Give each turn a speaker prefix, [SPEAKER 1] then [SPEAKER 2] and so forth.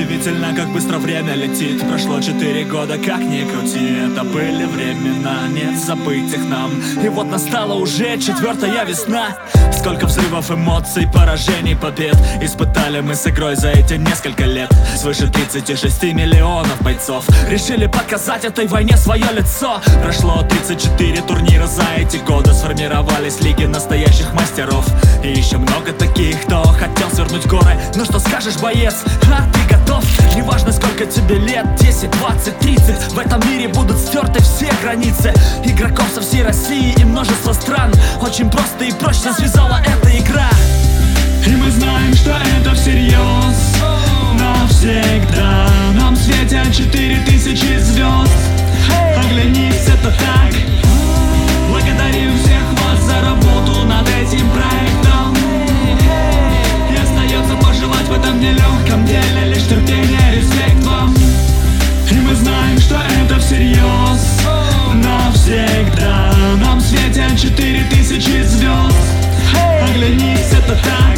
[SPEAKER 1] Удивительно, как быстро время летит. Прошло четыре года, как ни крути. Это были времена, нет забыть их нам. И вот настала уже четвертая весна. Сколько взрывов эмоций, поражений, побед Испытали мы с игрой за эти несколько лет. Свыше 36 миллионов бойцов Решили показать этой войне свое лицо. Прошло 34 турнира за эти годы Сформировались лиги настоящих мастеров. И еще много таких, кто хотел свернуть горы. Ну что скажешь, боец, а ты готов? Неважно сколько тебе лет, 10, 20, 30 В этом мире будут стерты все границы Игроков со всей России и множество стран. Очень просто и прочно связала эта игра. И мы знаем, что это нелегком деле Лишь терпение, респект вам И мы знаем, что это всерьез. Навсегда Нам светят четыре тысячи звезд. Оглянись, это так